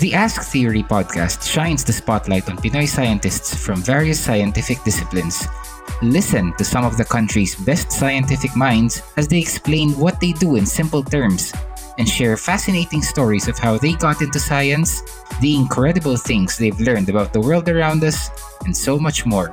The Ask Theory podcast shines the spotlight on Pinoy scientists from various scientific disciplines. Listen to some of the country's best scientific minds as they explain what they do in simple terms and share fascinating stories of how they got into science, the incredible things they've learned about the world around us, and so much more.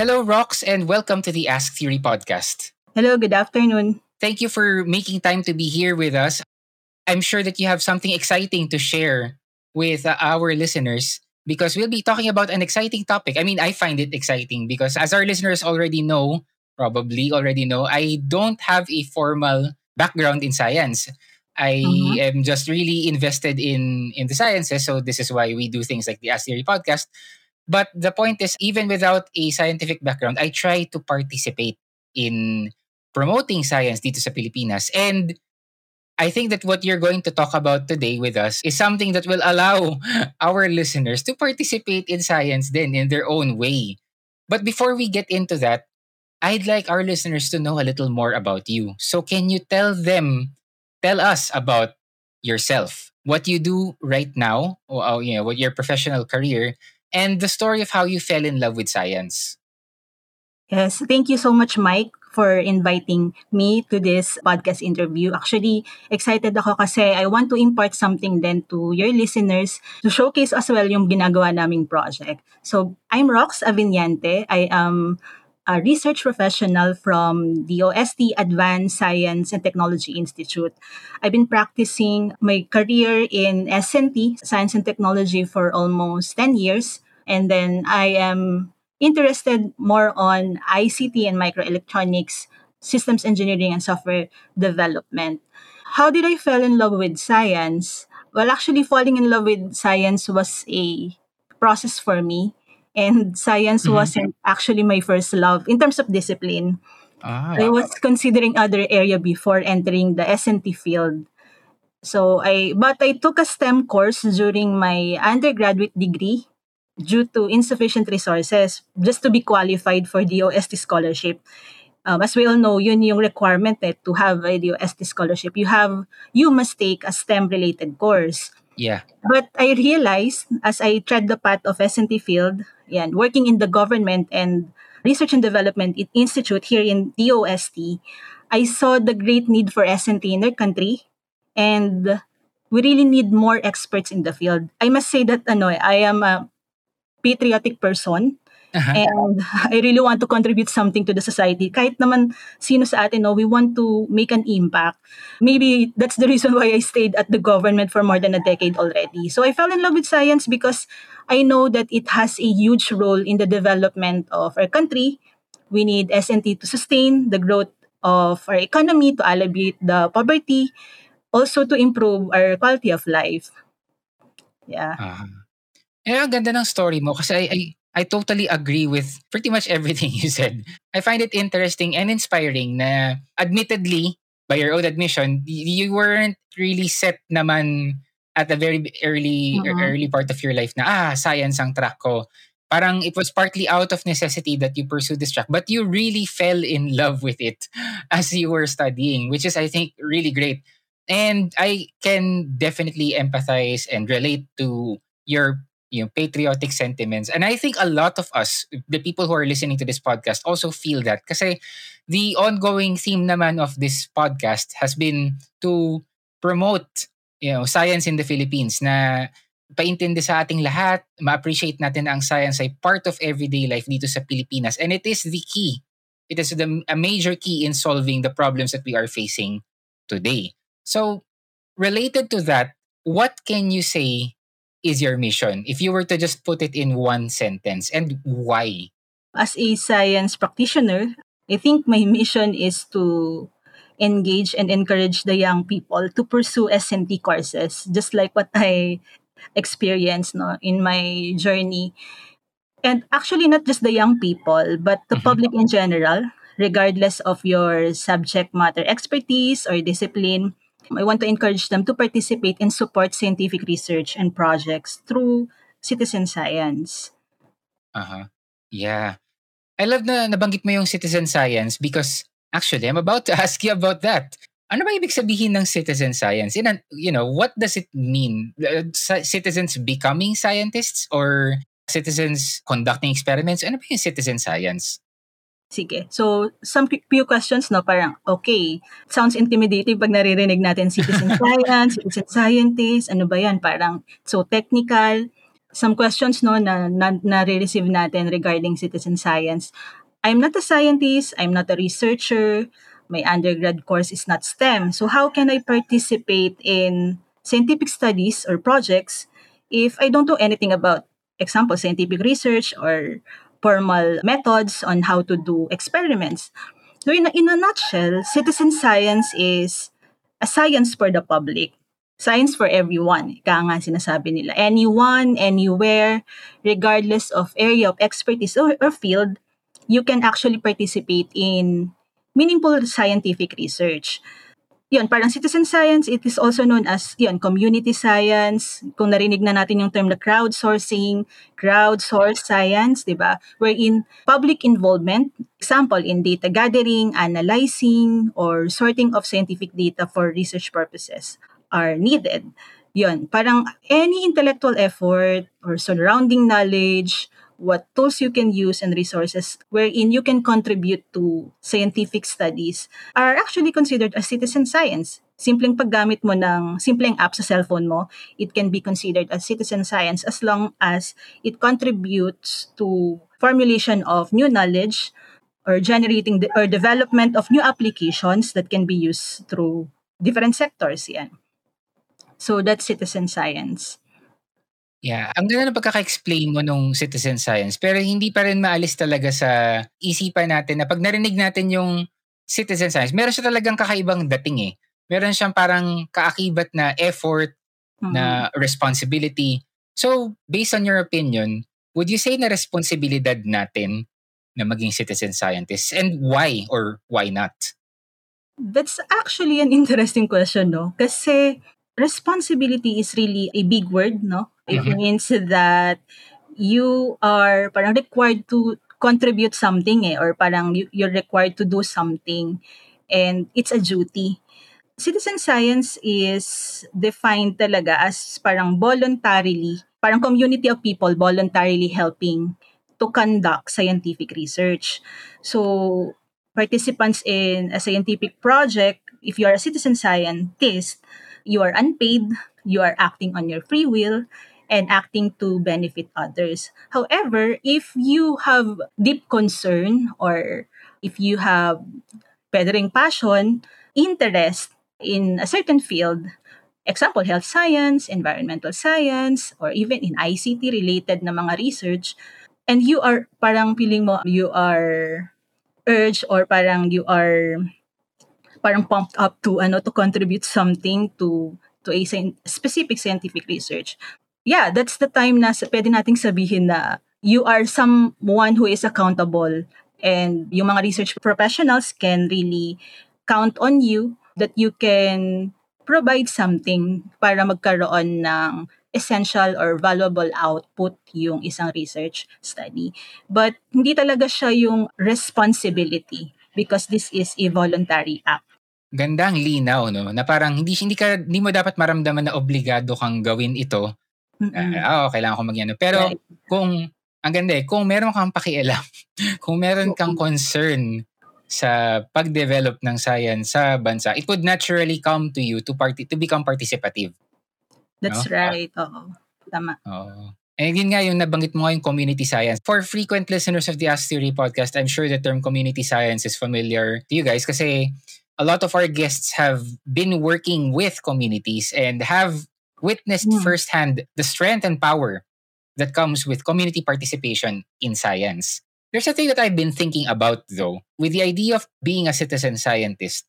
Hello, Rox, and welcome to the Ask Theory podcast. Hello, good afternoon. Thank you for making time to be here with us. I'm sure that you have something exciting to share with uh, our listeners because we'll be talking about an exciting topic. I mean, I find it exciting because as our listeners already know, probably already know, I don't have a formal background in science. I mm-hmm. am just really invested in in the sciences, so this is why we do things like the Ask Theory podcast. But the point is, even without a scientific background, I try to participate in promoting science dito sa Pilipinas. And I think that what you're going to talk about today with us is something that will allow our listeners to participate in science then in their own way. But before we get into that, I'd like our listeners to know a little more about you. So can you tell them, tell us about yourself, what you do right now, or you know, what your professional career, and the story of how you fell in love with science. Yes, thank you so much, Mike, for inviting me to this podcast interview. Actually, excited ako kasi I want to impart something then to your listeners to showcase as well yung ginagawa naming project. So, I'm Rox Avinyante. I am a research professional from the OST Advanced Science and Technology Institute. I've been practicing my career in SNT, Science and Technology, for almost 10 years. And then I am interested more on ICT and microelectronics, systems engineering, and software development. How did I fall in love with science? Well, actually, falling in love with science was a process for me. And science mm-hmm. wasn't actually my first love in terms of discipline. Ah. I was considering other area before entering the SNT field. So I but I took a STEM course during my undergraduate degree due to insufficient resources just to be qualified for the OST scholarship. Um, as we all know, yun yung requirement eh, to have a DOST scholarship. You have, you must take a STEM-related course. Yeah. But I realized as I tread the path of SNT field, yan, working in the government and research and development institute here in DOST, I saw the great need for SNT in our country and we really need more experts in the field. I must say that ano, I am a patriotic person. Uh-huh. And I really want to contribute something to the society. Kahit naman sino sa atin, no, we want to make an impact. Maybe that's the reason why I stayed at the government for more than a decade already. So I fell in love with science because I know that it has a huge role in the development of our country. We need SNT to sustain the growth of our economy, to alleviate the poverty, also to improve our quality of life. Yeah. Uh-huh. Eh, ang ganda ng story mo kasi I, I, I totally agree with pretty much everything you said. I find it interesting and inspiring na admittedly, by your own admission, you weren't really set naman at a very early mm-hmm. early part of your life na ah science ang track ko parang it was partly out of necessity that you pursued this track but you really fell in love with it as you were studying which is i think really great and i can definitely empathize and relate to your you know patriotic sentiments. And i think a lot of us the people who are listening to this podcast also feel that kasi the ongoing theme naman of this podcast has been to promote you know science in the Philippines na paintindi sa ating lahat ma-appreciate natin ang science ay part of everyday life dito sa Pilipinas. And it is the key. It is the, a major key in solving the problems that we are facing today. So related to that what can you say is your mission? If you were to just put it in one sentence, and why? As a science practitioner, I think my mission is to engage and encourage the young people to pursue SNT courses, just like what I experienced no, in my journey. And actually, not just the young people, but the mm-hmm. public in general, regardless of your subject matter expertise or discipline. I want to encourage them to participate and support scientific research and projects through citizen science. Uh-huh. Yeah. I love na nabanggit mo yung citizen science because actually, I'm about to ask you about that. Ano ba ibig sabihin ng citizen science? In, you know, what does it mean? Uh, citizens becoming scientists or citizens conducting experiments? Ano ba yung citizen science? Sige. So, some few questions, no? Parang, okay, sounds intimidating pag naririnig natin citizen science, citizen scientist, ano ba yan? Parang so technical. Some questions, no, na, na nare-receive natin regarding citizen science. I'm not a scientist, I'm not a researcher, my undergrad course is not STEM. So how can I participate in scientific studies or projects if I don't know anything about, example, scientific research or formal methods on how to do experiments? So in a, in a nutshell, citizen science is a science for the public. Science for everyone. Ika nga sinasabi nila. Anyone, anywhere, regardless of area of expertise or, or field, you can actually participate in meaningful scientific research. Yun, parang citizen science, it is also known as yun, community science. Kung narinig na natin yung term na crowdsourcing, crowdsource science, di ba? Wherein public involvement, example, in data gathering, analyzing, or sorting of scientific data for research purposes are needed. Yun, parang any intellectual effort or surrounding knowledge what tools you can use and resources wherein you can contribute to scientific studies are actually considered as citizen science. Simpleng paggamit mo ng simpleng app sa cellphone mo, it can be considered as citizen science as long as it contributes to formulation of new knowledge or generating the, or development of new applications that can be used through different sectors yan. So that's citizen science. Yeah, ang ganda ng pagkaka-explain mo nung citizen science pero hindi pa rin maalis talaga sa isipan natin na pag narinig natin yung citizen science, meron siya talagang kakaibang dating eh. Meron siyang parang kaakibat na effort, mm-hmm. na responsibility. So, based on your opinion, would you say na responsibilidad natin na maging citizen scientists and why or why not? That's actually an interesting question, no? Kasi responsibility is really a big word, no? It mm-hmm. means that you are parang required to contribute something eh, or parang you, you're required to do something and it's a duty. Citizen science is defined talaga as parang voluntarily, parang community of people voluntarily helping to conduct scientific research. So, participants in a scientific project, if you are a citizen scientist, you are unpaid, you are acting on your free will, and acting to benefit others. However, if you have deep concern or if you have pwedeng passion, interest in a certain field, example, health science, environmental science, or even in ICT related na mga research, and you are parang feeling mo you are urged or parang you are parang pumped up to ano to contribute something to to a specific scientific research yeah, that's the time na pwede nating sabihin na you are someone who is accountable and yung mga research professionals can really count on you that you can provide something para magkaroon ng essential or valuable output yung isang research study. But hindi talaga siya yung responsibility because this is a voluntary act. Gandang linaw no na parang hindi hindi ka hindi mo dapat maramdaman na obligado kang gawin ito Mm. Uh, oh, kailangan ko magyano. Pero right. kung ang ganda eh, kung meron kang pakialam, kung meron kang concern sa pag-develop ng science sa bansa, it would naturally come to you to party to become participative. That's no? right. Oo. Tama. Oo. And yun nga yung nabanggit mo yung community science. For frequent listeners of the Ask Theory podcast, I'm sure the term community science is familiar to you guys kasi a lot of our guests have been working with communities and have witnessed mm. firsthand the strength and power that comes with community participation in science. There's a thing that I've been thinking about though, with the idea of being a citizen scientist.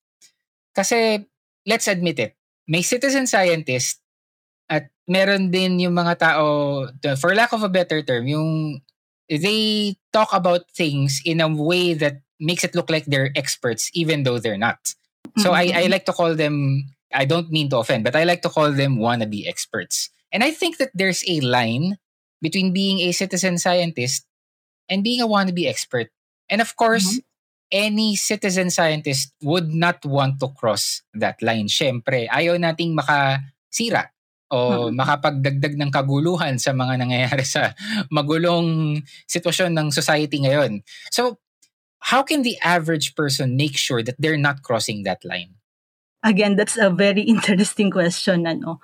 Kasi, let's admit it, may citizen scientist at meron din yung mga tao, for lack of a better term, yung they talk about things in a way that makes it look like they're experts even though they're not. So mm-hmm. I, I like to call them I don't mean to offend, but I like to call them wannabe experts. And I think that there's a line between being a citizen scientist and being a wannabe expert. And of course, mm-hmm. any citizen scientist would not want to cross that line. Siyempre, ayaw nating makasira o mm-hmm. makapagdagdag ng kaguluhan sa mga nangyayari sa magulong sitwasyon ng society ngayon. So, how can the average person make sure that they're not crossing that line? Again, that's a very interesting question. Ano?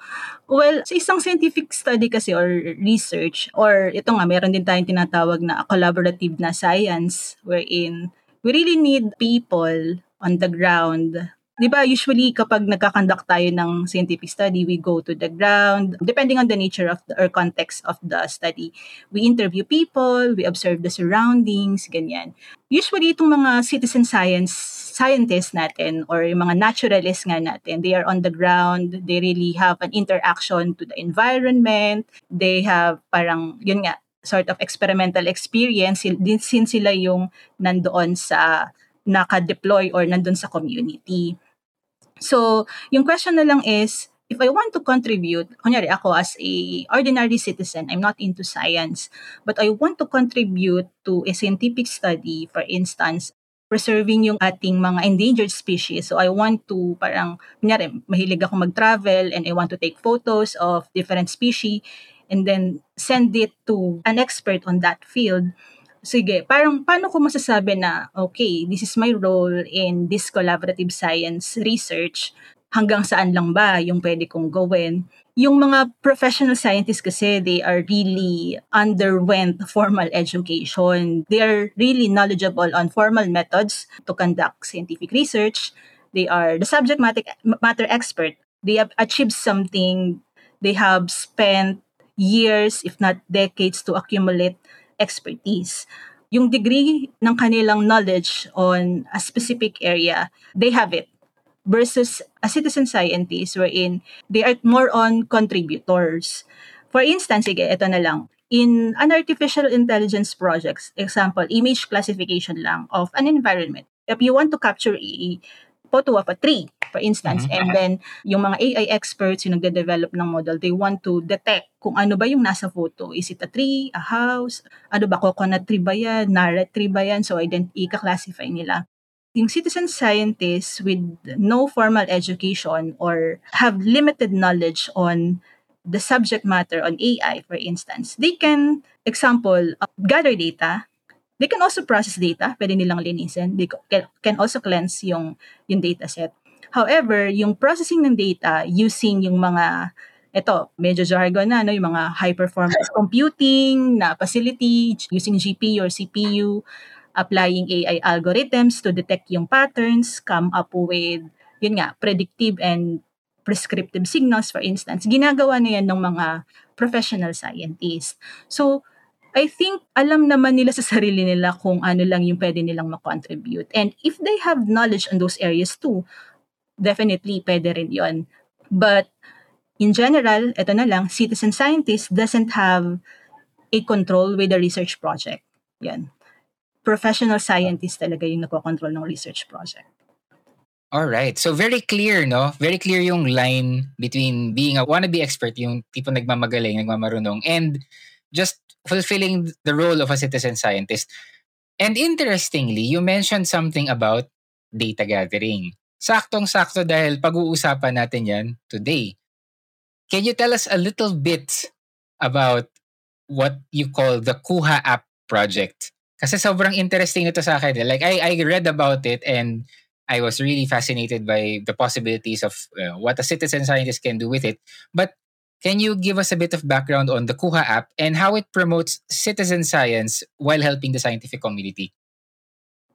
Well, sa isang scientific study kasi or research, or ito nga, meron din tayong tinatawag na collaborative na science wherein we really need people on the ground 'di ba usually kapag nagkakandak tayo ng scientific study, we go to the ground, depending on the nature of the, or context of the study. We interview people, we observe the surroundings, ganyan. Usually itong mga citizen science scientists natin or yung mga naturalists nga natin, they are on the ground, they really have an interaction to the environment, they have parang, yun nga, sort of experimental experience since sila yung nandoon sa naka-deploy or nandun sa community. So, yung question na lang is, if I want to contribute, kunyari ako as a ordinary citizen, I'm not into science, but I want to contribute to a scientific study, for instance, preserving yung ating mga endangered species. So I want to parang, kunyari, mahilig ako mag-travel and I want to take photos of different species and then send it to an expert on that field sige, parang paano ko masasabi na, okay, this is my role in this collaborative science research, hanggang saan lang ba yung pwede kong gawin? Yung mga professional scientists kasi, they are really underwent formal education. They are really knowledgeable on formal methods to conduct scientific research. They are the subject matter, expert. They have achieved something. They have spent years, if not decades, to accumulate expertise. Yung degree ng kanilang knowledge on a specific area, they have it. Versus a citizen scientist wherein they are more on contributors. For instance, sige, ito na lang. In an artificial intelligence projects, example, image classification lang of an environment. If you want to capture a photo of a tree, for instance. Mm-hmm. And then, yung mga AI experts, yung nagde-develop ng model, they want to detect kung ano ba yung nasa photo. Is it a tree, a house, ano ba, coconut tree ba yan, narret tree ba yan? So, ident- i-classify nila. Yung citizen scientists with no formal education or have limited knowledge on the subject matter on AI, for instance, they can, example, gather data, they can also process data, pwede nilang linisin. They can also cleanse yung, yung data set. However, yung processing ng data using yung mga ito, medyo jargon na, no? yung mga high-performance computing na facility using GPU or CPU, applying AI algorithms to detect yung patterns, come up with, yun nga, predictive and prescriptive signals, for instance. Ginagawa na yan ng mga professional scientists. So, I think alam naman nila sa sarili nila kung ano lang yung pwede nilang ma-contribute. And if they have knowledge on those areas too, definitely pwede rin yon. But in general, ito na lang, citizen scientist doesn't have a control with the research project. Yan. Professional scientist talaga yung nagko-control ng research project. All right. So very clear, no? Very clear yung line between being a wannabe expert, yung tipo nagmamagaling, nagmamarunong, and just fulfilling the role of a citizen scientist. And interestingly, you mentioned something about data gathering. Saktong-sakto dahil pag-uusapan natin yan today. Can you tell us a little bit about what you call the Kuha app project? Kasi sobrang interesting ito sa akin. Like, I, I read about it and I was really fascinated by the possibilities of uh, what a citizen scientist can do with it. But can you give us a bit of background on the Kuha app and how it promotes citizen science while helping the scientific community?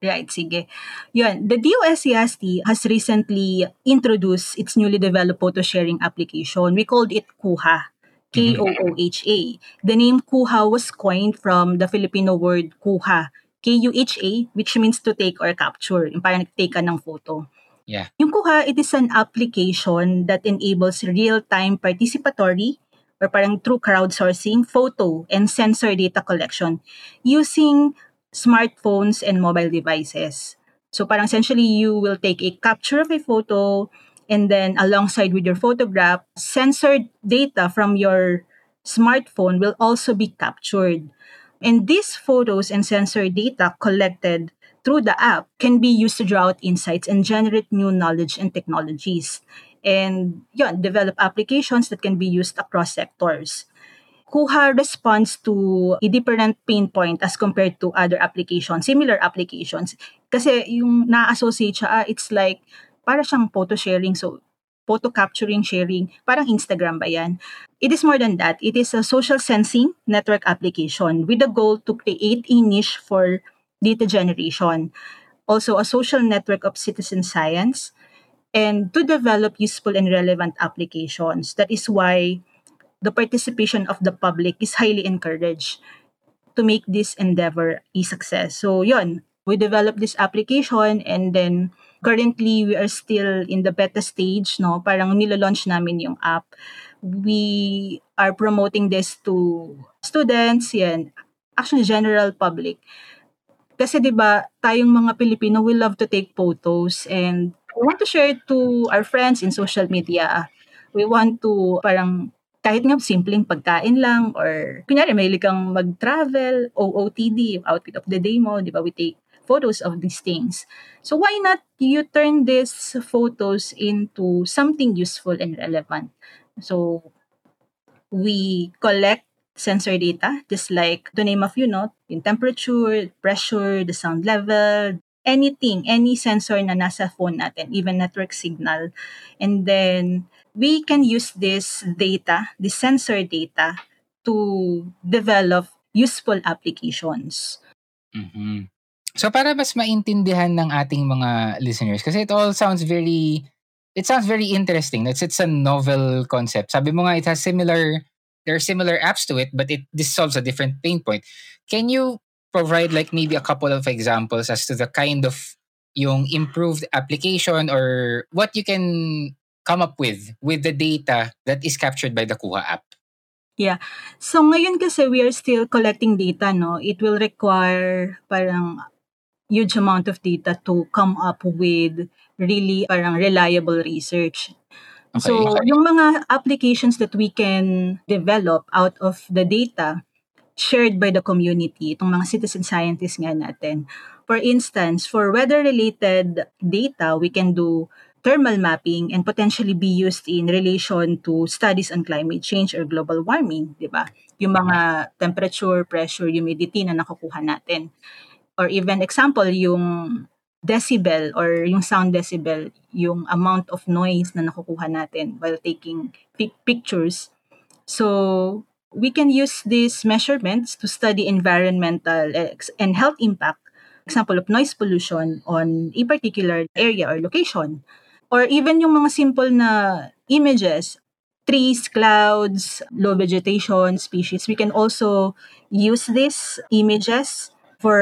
Right, sige. Yun, the DOSCST has recently introduced its newly developed photo sharing application. We called it Kuha. K-O-O-H-A. The name Kuha was coined from the Filipino word Kuha, K-U-H-A, which means to take or capture. Yung parang take ka ng photo. Yeah. Yung Kuha, it is an application that enables real-time participatory or parang true crowdsourcing, photo, and sensor data collection using smartphones and mobile devices. So parang essentially you will take a capture of a photo and then alongside with your photograph, censored data from your smartphone will also be captured. And these photos and sensor data collected through the app can be used to draw out insights and generate new knowledge and technologies. And yun, develop applications that can be used across sectors. Kuha responds to a different pain point as compared to other applications, similar applications. Kasi yung na-associate siya, ah, it's like, para siyang photo sharing. So, photo capturing, sharing, parang Instagram ba yan? It is more than that. It is a social sensing network application with the goal to create a niche for data generation. Also, a social network of citizen science and to develop useful and relevant applications. That is why the participation of the public is highly encouraged to make this endeavor a success. So, yon, we developed this application and then currently we are still in the beta stage, no? Parang nilo-launch namin yung app. We are promoting this to students, yan, actually general public. Kasi 'di ba, tayong mga Pilipino we love to take photos and we want to share to our friends in social media. We want to parang kahit nga simpleng pagkain lang or kunyari mahilig kang mag-travel, OOTD, outfit of the day mo, di ba? We take photos of these things. So why not you turn these photos into something useful and relevant? So we collect sensor data, just like the name of you know, in temperature, pressure, the sound level, anything, any sensor na nasa phone natin, even network signal. And then we can use this data, this sensor data, to develop useful applications. Mm-hmm. So para mas maintindihan ng ating mga listeners, kasi it all sounds very, it sounds very interesting. It's, it's a novel concept. Sabi mo nga, it has similar there are similar apps to it, but it this solves a different pain point. Can you provide like maybe a couple of examples as to the kind of yung improved application or what you can come up with with the data that is captured by the Kuha app? Yeah. So ngayon kasi we are still collecting data, no? It will require parang huge amount of data to come up with really parang reliable research. Okay. So, yung mga applications that we can develop out of the data shared by the community, itong mga citizen scientists nga natin. For instance, for weather-related data, we can do thermal mapping and potentially be used in relation to studies on climate change or global warming, di ba? Yung mga temperature, pressure, humidity na nakukuha natin. Or even example, yung decibel or yung sound decibel, yung amount of noise na nakukuha natin while taking pictures. So, we can use these measurements to study environmental and health impact, example of noise pollution on a particular area or location. Or even yung mga simple na images, trees, clouds, low vegetation, species, we can also use these images For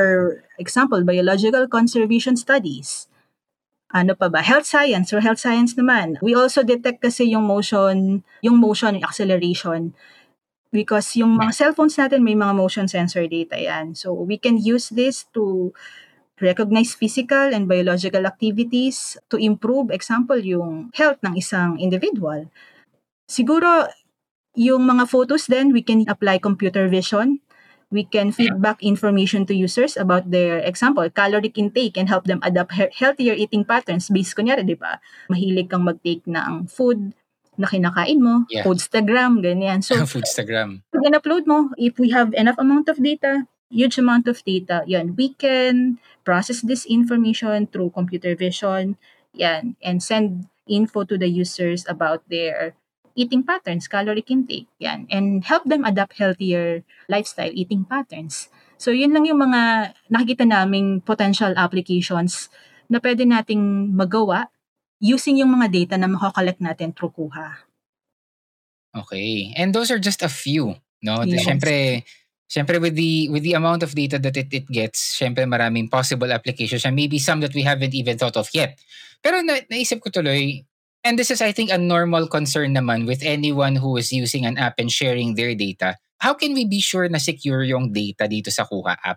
example, biological conservation studies. Ano pa ba? Health science or health science naman. We also detect kasi yung motion, yung motion, yung acceleration. Because yung mga cellphones natin may mga motion sensor data yan. So we can use this to recognize physical and biological activities to improve, example, yung health ng isang individual. Siguro, yung mga photos then we can apply computer vision we can feedback information to users about their example, caloric intake and help them adapt he- healthier eating patterns based kunyari, di ba? Mahilig kang mag-take ng food na kinakain mo, yeah. Foodstagram, ganyan. So, Foodstagram. Pag in-upload mo, if we have enough amount of data, huge amount of data, yan, we can process this information through computer vision, yan, and send info to the users about their eating patterns, caloric intake, yan. And help them adapt healthier lifestyle eating patterns. So, yun lang yung mga nakikita naming potential applications na pwede nating magawa using yung mga data na makakollect natin through Kuha. Okay. And those are just a few, no? Yes. Siyempre, Siyempre with the with the amount of data that it, it gets, siyempre maraming possible applications and maybe some that we haven't even thought of yet. Pero na, naisip ko tuloy, And this is, I think, a normal concern naman with anyone who is using an app and sharing their data. How can we be sure na secure yung data dito sa Kuha app?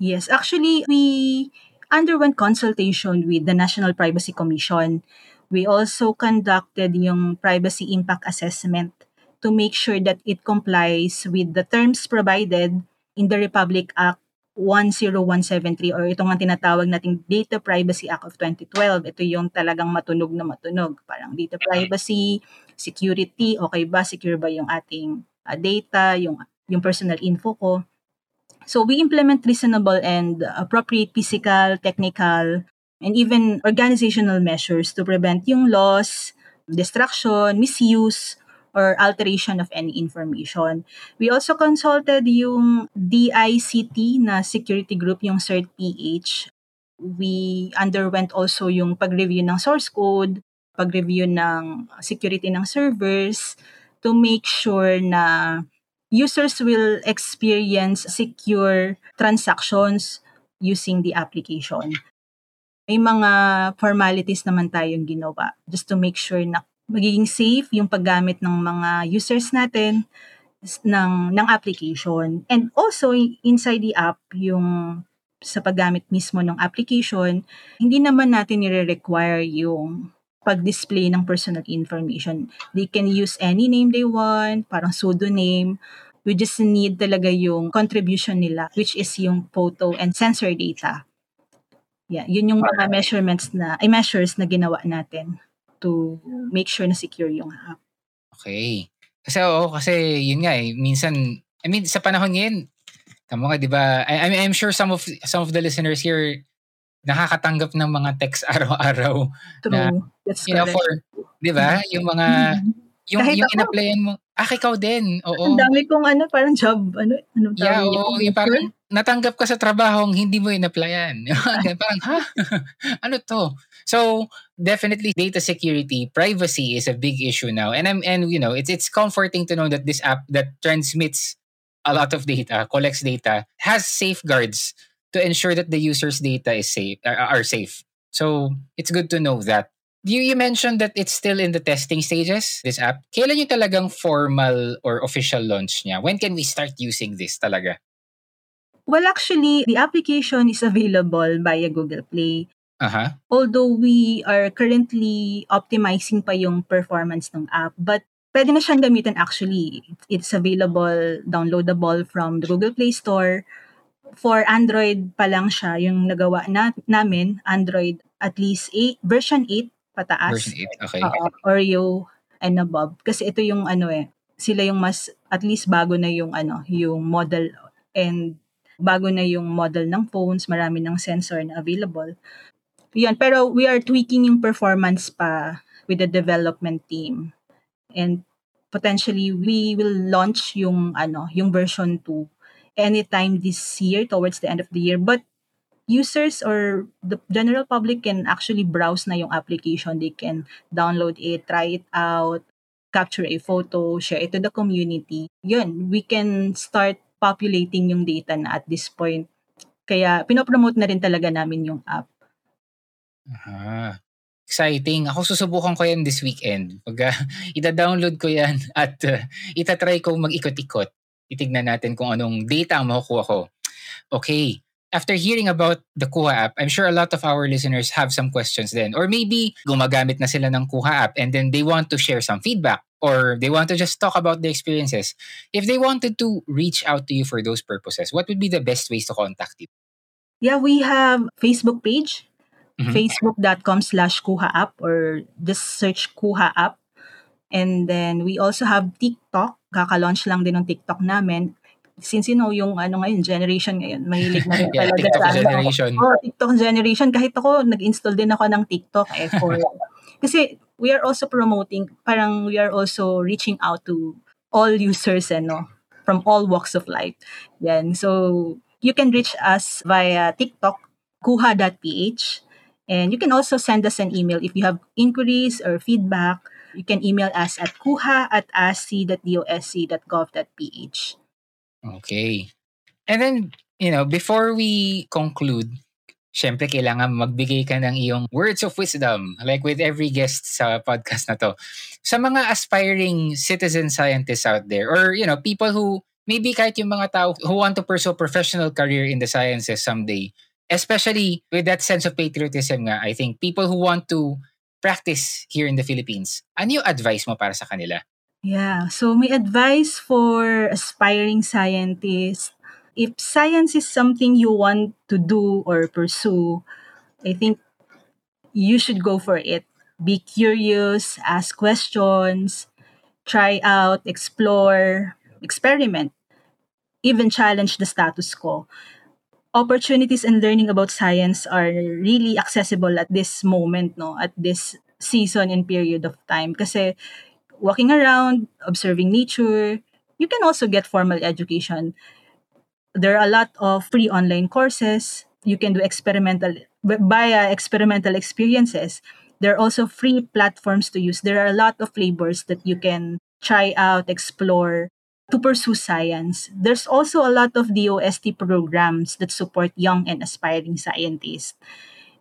Yes, actually, we underwent consultation with the National Privacy Commission. We also conducted yung privacy impact assessment to make sure that it complies with the terms provided in the Republic Act 10173 or itong ang tinatawag nating Data Privacy Act of 2012. Ito yung talagang matunog na matunog. Parang data privacy, security, okay ba, secure ba yung ating uh, data, yung, yung personal info ko. So we implement reasonable and appropriate physical, technical, and even organizational measures to prevent yung loss, destruction, misuse, or alteration of any information. We also consulted yung DICT na security group, yung CERT-PH. We underwent also yung pag-review ng source code, pag-review ng security ng servers to make sure na users will experience secure transactions using the application. May mga formalities naman tayong ginawa just to make sure na magiging safe yung paggamit ng mga users natin ng ng application. And also inside the app yung sa paggamit mismo ng application, hindi naman natin nire-require yung pag-display ng personal information. They can use any name they want, parang pseudonym. We just need talaga yung contribution nila, which is yung photo and sensor data. Yeah, yun yung mga measurements na, ay measures na ginawa natin to make sure na secure yung app. Okay. Kasi oo, kasi yun nga eh, minsan, I mean, sa panahon ngayon, tama nga, di ba? I, I mean, I'm sure some of some of the listeners here nakakatanggap ng mga text araw-araw. True. Na, That's you know, for, di ba? Yung mga, yung, Kahit yung in-applyan mo, ah, ikaw din. Oo. Ang dami kong ano, parang job, ano, ano Yeah, tawag niya? oo, yung parang natanggap ka sa trabaho hindi mo in-applyan. parang, ha? ano to? So, definitely data security, privacy is a big issue now. And I'm and you know, it's it's comforting to know that this app that transmits a lot of data, collects data, has safeguards to ensure that the user's data is safe are, safe. So, it's good to know that. You, you mentioned that it's still in the testing stages, this app. Kailan yung talagang formal or official launch niya? When can we start using this talaga? Well, actually, the application is available via Google Play. Aha. Although we are currently optimizing pa yung performance ng app, but pwede na siyang gamitin actually. It's available, downloadable from the Google Play Store. For Android pa lang siya, yung nagawa na, namin, Android at least 8, version 8 pataas. Version 8. Okay. Oo, Oreo and above. Kasi ito yung ano eh, sila yung mas, at least bago na yung ano, yung model and bago na yung model ng phones, marami ng sensor na available. Yun, pero we are tweaking yung performance pa with the development team. And potentially we will launch yung ano, yung version 2 anytime this year towards the end of the year. But users or the general public can actually browse na yung application. They can download it, try it out, capture a photo, share it to the community. Yun, we can start populating yung data na at this point. Kaya pinopromote na rin talaga namin yung app. Ah, exciting. Ako susubukan ko yan this weekend. Pag uh, ita-download ko yan at uh, itatry ko mag-ikot-ikot. Titignan natin kung anong data ang makukuha ko. Okay. After hearing about the Kuha app, I'm sure a lot of our listeners have some questions then. Or maybe gumagamit na sila ng Kuha app and then they want to share some feedback or they want to just talk about their experiences. If they wanted to reach out to you for those purposes, what would be the best ways to contact you? Yeah, we have Facebook page, Mhm. facebook.com slash kuha app or just search kuha app. And then we also have TikTok. Kaka-launch lang din ng TikTok namin. Since you know, yung ano ngayon, generation ngayon, mahilig na rin Yeah, talaga TikTok sa generation. Oh, TikTok generation. Kahit ako, nag-install din ako ng TikTok eh for, kasi we are also promoting, parang we are also reaching out to all users eh, no? from all walks of life. Yan. So, you can reach us via TikTok, kuha.ph. And you can also send us an email if you have inquiries or feedback. You can email us at kuha at asc.dosc.gov.ph. Okay. And then, you know, before we conclude, syempre kailangan magbigay ka ng iyong words of wisdom, like with every guest sa podcast na to. Sa mga aspiring citizen scientists out there, or, you know, people who, maybe kahit yung mga tao who want to pursue a professional career in the sciences someday, especially with that sense of patriotism nga, I think people who want to practice here in the Philippines, ano yung advice mo para sa kanila? Yeah. So, my advice for aspiring scientists if science is something you want to do or pursue, I think you should go for it. Be curious, ask questions, try out, explore, experiment, even challenge the status quo. Opportunities and learning about science are really accessible at this moment, no, at this season and period of time. Kasi walking around, observing nature, you can also get formal education. There are a lot of free online courses. You can do experimental via experimental experiences. There are also free platforms to use. There are a lot of labors that you can try out, explore to pursue science. There's also a lot of DOST programs that support young and aspiring scientists.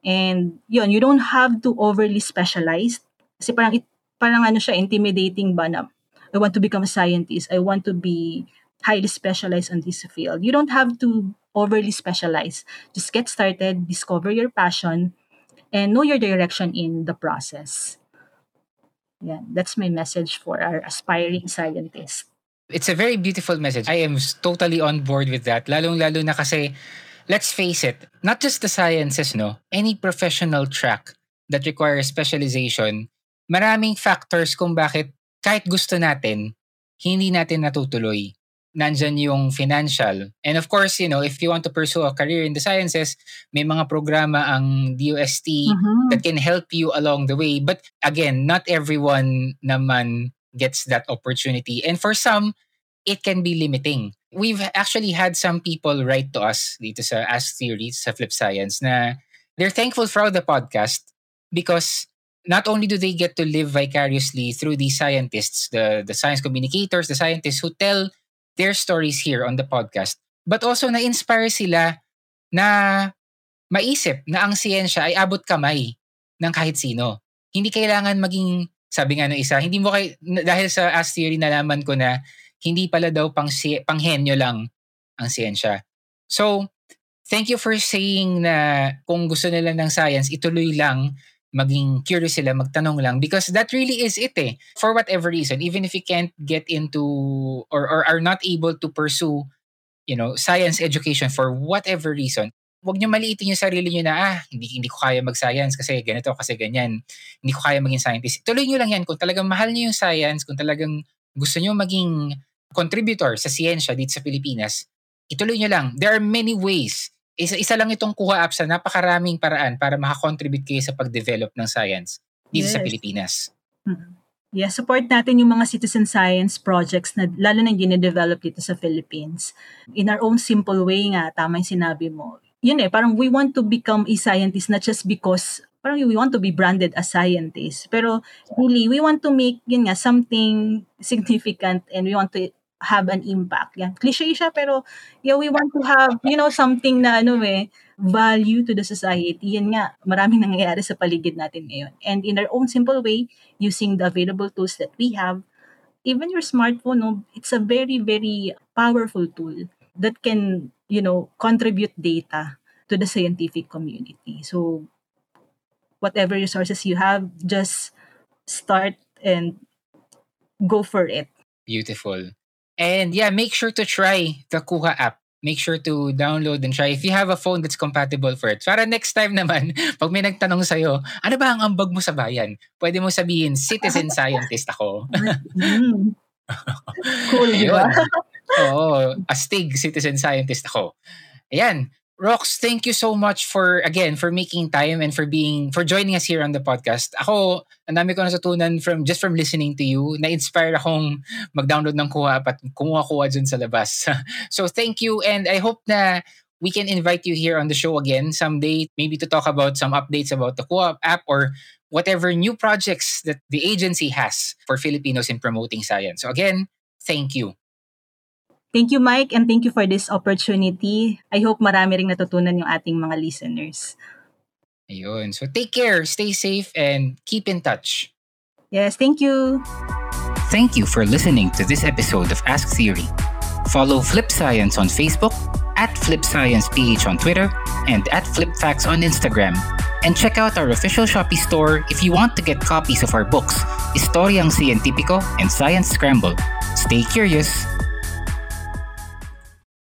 And yun, you don't have to overly specialize. Kasi parang, parang ano siya, intimidating ba na I want to become a scientist. I want to be highly specialized on this field. You don't have to overly specialize. Just get started, discover your passion, and know your direction in the process. Yeah, that's my message for our aspiring scientists. It's a very beautiful message. I am totally on board with that. Lalong-lalo na kasi, let's face it, not just the sciences, no? Any professional track that requires specialization, maraming factors kung bakit kahit gusto natin, hindi natin natutuloy nandyan yung financial. And of course, you know, if you want to pursue a career in the sciences, may mga programa ang DOST mm-hmm. that can help you along the way. But again, not everyone naman gets that opportunity. And for some, it can be limiting. We've actually had some people write to us dito sa Ask Theories sa Flip Science na they're thankful for the podcast because not only do they get to live vicariously through these scientists, the, the science communicators, the scientists who tell their stories here on the podcast, but also na-inspire sila na maisip na ang siyensya ay abot kamay ng kahit sino. Hindi kailangan maging, sabi nga ng isa, hindi mo kay, dahil sa Ask Theory nalaman ko na hindi pala daw pang, panghenyo lang ang siyensya. So, thank you for saying na kung gusto nila ng science, ituloy lang maging curious sila, magtanong lang because that really is it eh. For whatever reason, even if you can't get into or, or are not able to pursue, you know, science education for whatever reason, huwag niyo maliitin yung sarili niyo na, ah, hindi, hindi ko kaya mag-science kasi ganito, kasi ganyan. Hindi ko kaya maging scientist. Tuloy niyo lang yan. Kung talagang mahal niyo yung science, kung talagang gusto niyo maging contributor sa siyensya dito sa Pilipinas, ituloy niyo lang. There are many ways isa, isa lang itong Kuha App sa napakaraming paraan para makakontribute kayo sa pag-develop ng science dito yes. sa Pilipinas. Mm-hmm. Yeah, support natin yung mga citizen science projects na lalo na gine-develop dito sa Philippines. In our own simple way nga, tama yung sinabi mo. Yun eh, parang we want to become a scientist not just because parang we want to be branded as scientists. Pero really, we want to make yun nga, something significant and we want to have an impact. Yan. Cliche siya, pero yeah, we want to have, you know, something na ano eh, value to the society. Yan nga, maraming nangyayari sa paligid natin ngayon. And in our own simple way, using the available tools that we have, even your smartphone, no, it's a very, very powerful tool that can, you know, contribute data to the scientific community. So, whatever resources you have, just start and go for it. Beautiful. And yeah, make sure to try the Kuha app. Make sure to download and try if you have a phone that's compatible for it. Para next time naman, pag may nagtanong sa'yo, ano ba ang ambag mo sa bayan? Pwede mo sabihin, citizen scientist ako. mm. cool, di ba? Oo, astig citizen scientist ako. Ayan, Rox, thank you so much for again for making time and for being for joining us here on the podcast. Ako, ang dami ko natutunan from just from listening to you. Na-inspire akong mag-download ng Kuha at kumuha-kuha dun sa labas. so thank you and I hope na we can invite you here on the show again someday maybe to talk about some updates about the Kuha app or whatever new projects that the agency has for Filipinos in promoting science. So again, thank you. Thank you, Mike, and thank you for this opportunity. I hope marami ring natutunan yung ating mga listeners. Ayun. So take care, stay safe, and keep in touch. Yes, thank you. Thank you for listening to this episode of Ask Theory. Follow Flip Science on Facebook, at Flip Science PH on Twitter, and at FlipFacts on Instagram. And check out our official Shopee store if you want to get copies of our books, Historiang Científico and Science Scramble. Stay curious.